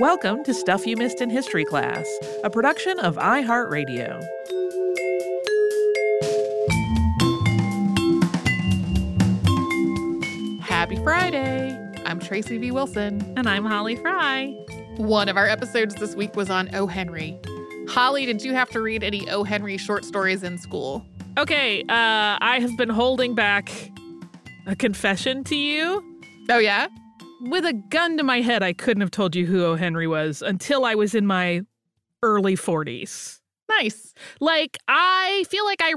Welcome to Stuff You Missed in History Class, a production of iHeartRadio. Happy Friday! I'm Tracy V. Wilson. And I'm Holly Fry. One of our episodes this week was on O. Henry. Holly, did you have to read any O. Henry short stories in school? Okay, uh, I have been holding back a confession to you. Oh, yeah? With a gun to my head, I couldn't have told you who O. Henry was until I was in my early 40s. Nice. Like, I feel like I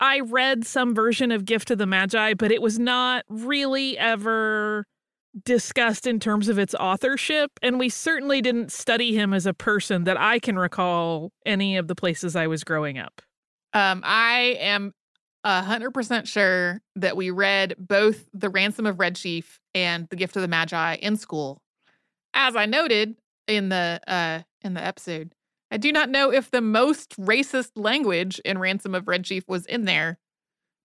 I read some version of Gift of the Magi, but it was not really ever discussed in terms of its authorship. And we certainly didn't study him as a person that I can recall any of the places I was growing up. Um, I am a hundred percent sure that we read both The Ransom of Red Chief and The Gift of the Magi in school. As I noted in the uh in the episode, I do not know if the most racist language in Ransom of Red Chief was in there.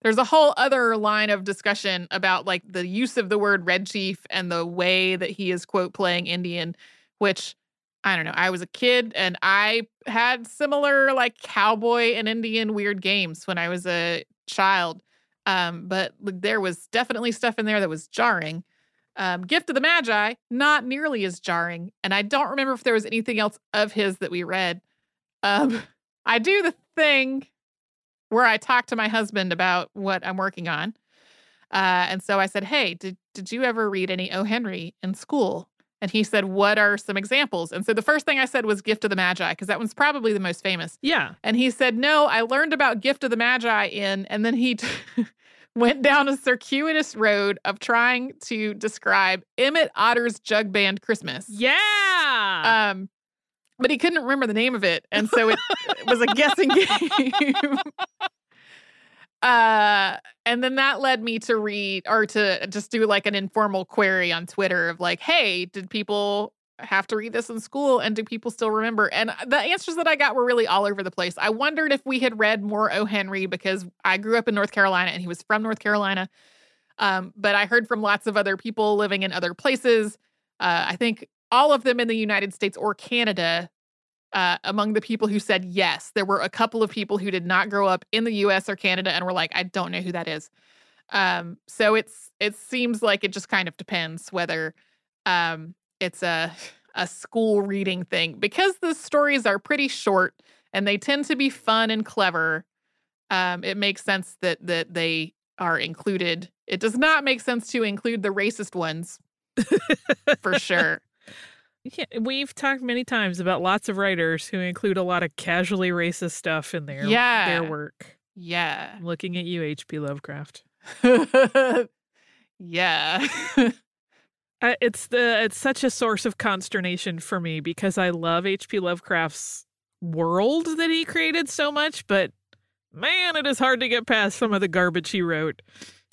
There's a whole other line of discussion about like the use of the word Red Chief and the way that he is quote playing Indian, which I don't know. I was a kid and I had similar like cowboy and Indian weird games when I was a child. Um, but there was definitely stuff in there that was jarring. Um, Gift of the Magi, not nearly as jarring. And I don't remember if there was anything else of his that we read. Um, I do the thing where I talk to my husband about what I'm working on. Uh, and so I said, Hey, did, did you ever read any O. Henry in school? And he said, What are some examples? And so the first thing I said was Gift of the Magi, because that one's probably the most famous. Yeah. And he said, No, I learned about Gift of the Magi in, and then he. T- went down a circuitous road of trying to describe Emmett Otter's Jug Band Christmas. Yeah. Um, but he couldn't remember the name of it, and so it, it was a guessing game. uh, and then that led me to read or to just do like an informal query on Twitter of like, "Hey, did people have to read this in school and do people still remember? And the answers that i got were really all over the place. I wondered if we had read more o. Henry because i grew up in north carolina and he was from north carolina um, but i heard from lots of other people living in other places. Uh, i think all of them in the united states or canada uh, among the people who said yes there were a couple of people who did not grow up in the us or canada and were like i don't know who that is um, so it's it seems like it just kind of depends whether um, it's a a school reading thing because the stories are pretty short and they tend to be fun and clever. Um, it makes sense that that they are included. It does not make sense to include the racist ones, for sure. Yeah, we've talked many times about lots of writers who include a lot of casually racist stuff in their Yeah. their work. Yeah, looking at you, H.P. Lovecraft. yeah. Uh, it's the it's such a source of consternation for me because I love H.P. Lovecraft's world that he created so much, but man, it is hard to get past some of the garbage he wrote.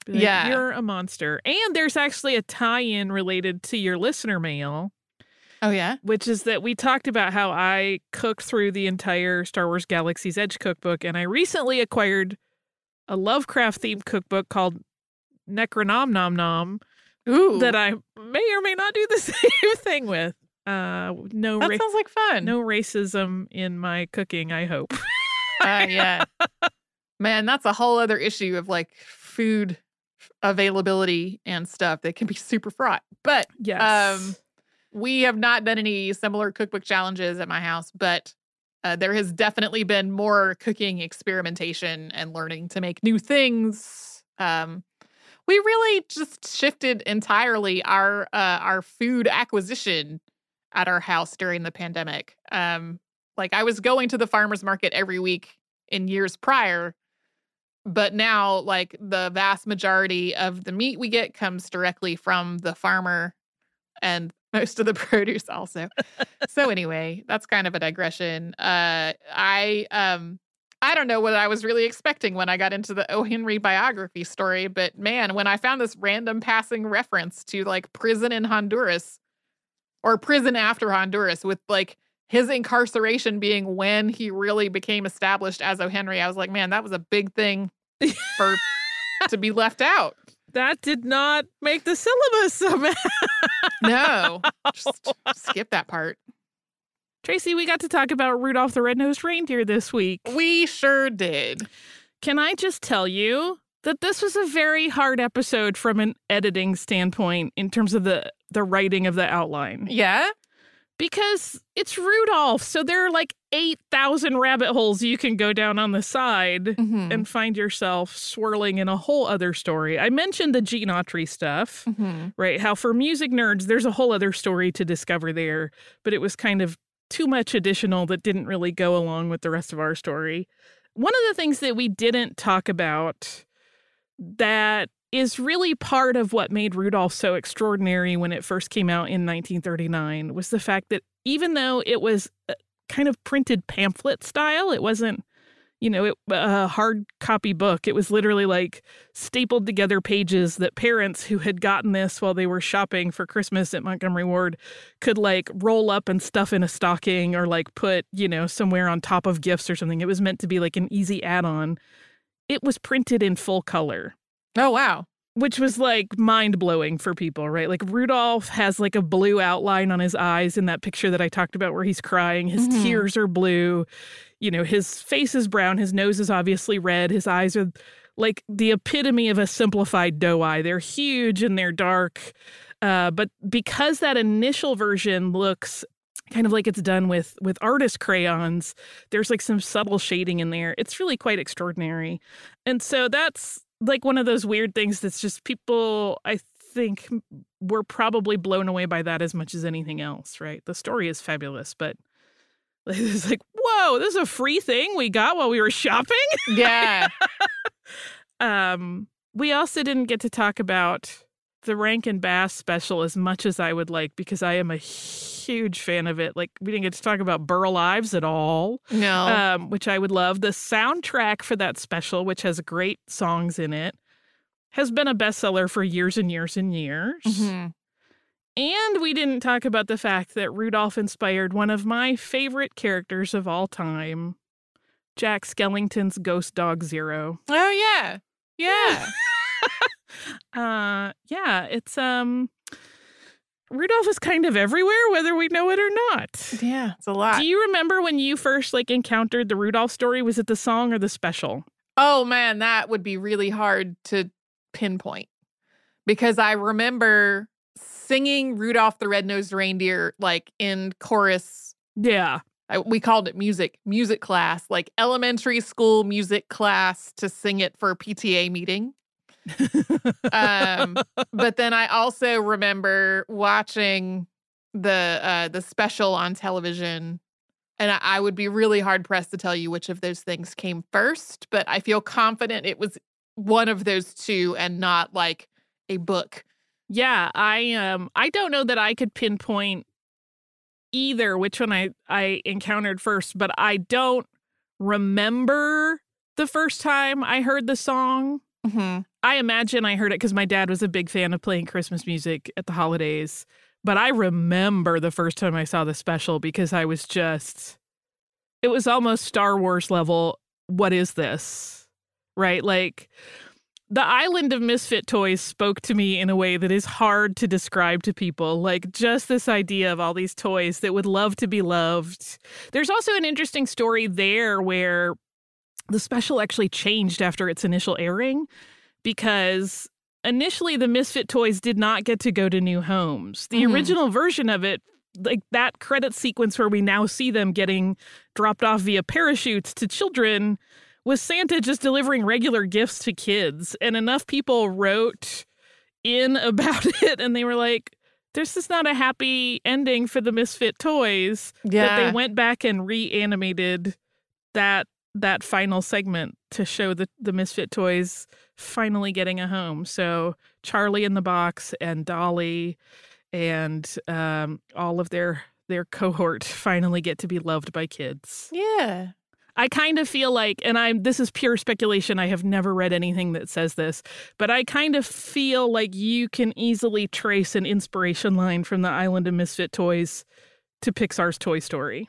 Like, Yeah. you're a monster. And there's actually a tie-in related to your listener mail, oh yeah. which is that we talked about how I cooked through the entire Star Wars Galaxy's Edge cookbook, and I recently acquired a Lovecraft themed cookbook called Necronomnomnom Ooh, that I may or may not do the same thing with. Uh, no, that ra- sounds like fun. no racism in my cooking. I hope. Uh, yeah. Man, that's a whole other issue of like food availability and stuff that can be super fraught. But Yes. Um, we have not done any similar cookbook challenges at my house, but uh, there has definitely been more cooking experimentation and learning to make new things. Um, we really just shifted entirely our uh, our food acquisition at our house during the pandemic. Um, like I was going to the farmers market every week in years prior, but now like the vast majority of the meat we get comes directly from the farmer and most of the produce also. so anyway, that's kind of a digression. Uh I um I don't know what I was really expecting when I got into the O. Henry biography story, but man, when I found this random passing reference to like prison in Honduras or prison after Honduras with like his incarceration being when he really became established as O. Henry, I was like, man, that was a big thing for to be left out. That did not make the syllabus somehow. No, just skip that part. Tracy, we got to talk about Rudolph the Red-Nosed Reindeer this week. We sure did. Can I just tell you that this was a very hard episode from an editing standpoint in terms of the the writing of the outline? Yeah. Because it's Rudolph, so there are like 8,000 rabbit holes you can go down on the side Mhm. and find yourself swirling in a whole other story. I mentioned the Gene Autry stuff. Mhm. right? How for music nerds, there's a whole other story to discover there, but it was kind of too much additional that didn't really go along with the rest of our story. One of the things that we didn't talk about that is really part of what made Rudolph so extraordinary when it first came out in 1939 was the fact that even though it was uh, kind of printed pamphlet style, it wasn't you know, it, uh, a hard copy book. It was literally like stapled together pages that parents who had gotten this while they were shopping for Christmas at Montgomery Ward could like roll up and stuff in a stocking or like put, you know, somewhere on top of gifts or something. It was meant to be like an easy add on. It was printed in full color Oh, wow. which was like mind blowing for people, right? Like Rudolph has like a blue outline on his eyes in that picture that I talked about where he's crying. His Mhm. tears are blue. You know, his face is brown. His nose is obviously red. His eyes are like the epitome of a simplified doe eye. They're huge and they're dark. Uh, but because that initial version looks kind of like it's done with with artist crayons there's like some subtle shading in there it's really quite extraordinary and so that's like one of those weird things that's just people i think were probably blown away by that as much as anything else right the story is fabulous but it's like whoa this is a free thing we got while we were shopping Yeah. um we also didn't get to talk about the Rankin Bass special as much as I would like because I am a huge fan of it. Like we didn't get to talk about Burl Ives at all, no. um, which I would love. The soundtrack for that special, which has great songs in it, has been a bestseller for years and years and years. Mhm. And we didn't talk about the fact that Rudolph inspired one of my favorite characters of all time, Jack Skellington's Ghost Dog Zero. Oh, yeah. Yeah. uh yeah it's um rudolph is kind of everywhere whether we know it or not yeah. It's a lot. do you remember when you first like encountered the rudolph story was it the song or the special Oh man, that would be really hard to pinpoint because I remember singing Rudolph the Red-Nosed Reindeer like in chorus. yeah I, we called it music, music class, like elementary school music class to sing it for a PTA meeting. Um, but then I also remember watching the uh, the special on television, and I, I would be really hard pressed to tell you which of those things came first. But I feel confident it was one of those two, and not like a book. yeah i um i don't know that i could pinpoint either which one i i encountered first but i don't remember the first time i heard the song Mm-hmm. I imagine I heard it because my dad was a big fan of playing Christmas music at the holidays. But I remember the first time I saw the special because I was just, it was almost Star Wars level. What is this? Right? Like, the island of misfit toys spoke to me in a way that is hard to describe to people. Like, just this idea of all these toys that would love to be loved. There's also an interesting story there where the special actually changed after its initial airing because initially the misfit toys did not get to go to new homes the Mhm. original version of it like that credit sequence where we now see them getting dropped off via parachutes to children was santa just delivering regular gifts to kids and enough people wrote in about it and they were like this is not a happy ending for the misfit toys that they went back and reanimated that that final segment to show the the misfit toys finally getting a home so charlie in the box and dolly and um, all of their their cohort finally get to be loved by kids yeah. i kind of feel like and i'm this is pure speculation i have never read anything that says this but i kind of feel like you can easily trace an inspiration line from the island of misfit toys to pixar's toy story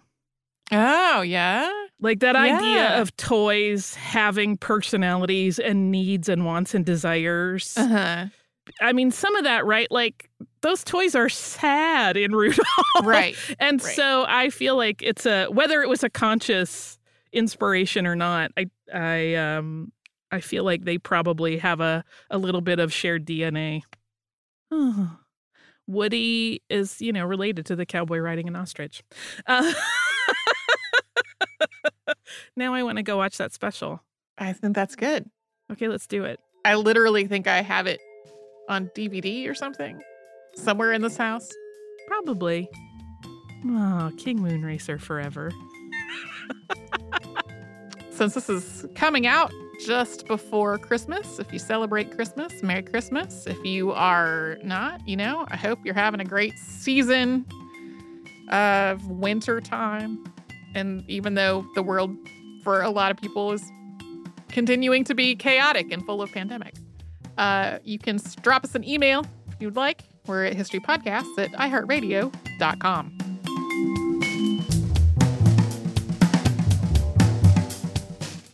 Oh, yeah. Like that idea of toys having personalities and needs and wants and desires Uh huh. I mean, some of that, right? Like those toys are sad in Rudolph. Right. and right. so I feel like it's a whether it was a conscious inspiration or not, I I um I feel like they probably have a, a little bit of shared DNA. Woody is, you know, related to the cowboy riding an ostrich. Uh, now I want to go watch that special. I think that's good. Okay, let's do it. I literally think I have it on DVD or something somewhere in this house. Probably. Oh, King Moonracer forever. Since this is coming out just before Christmas, if you celebrate Christmas, Merry Christmas. If you are not, you know, I hope you're having a great season of winter time. And even though the world for a lot of people is continuing to be chaotic and full of pandemic, uh, you can drop us an email if you'd like. We're at historypodcasts at iheartradio.com.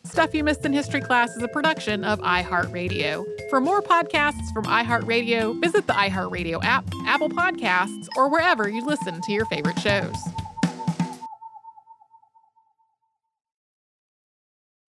Stuff You Missed in History Class is a production of iHeartRadio. For more podcasts from iHeartRadio, visit the iHeartRadio app, Apple Podcasts, or wherever you listen to your favorite shows.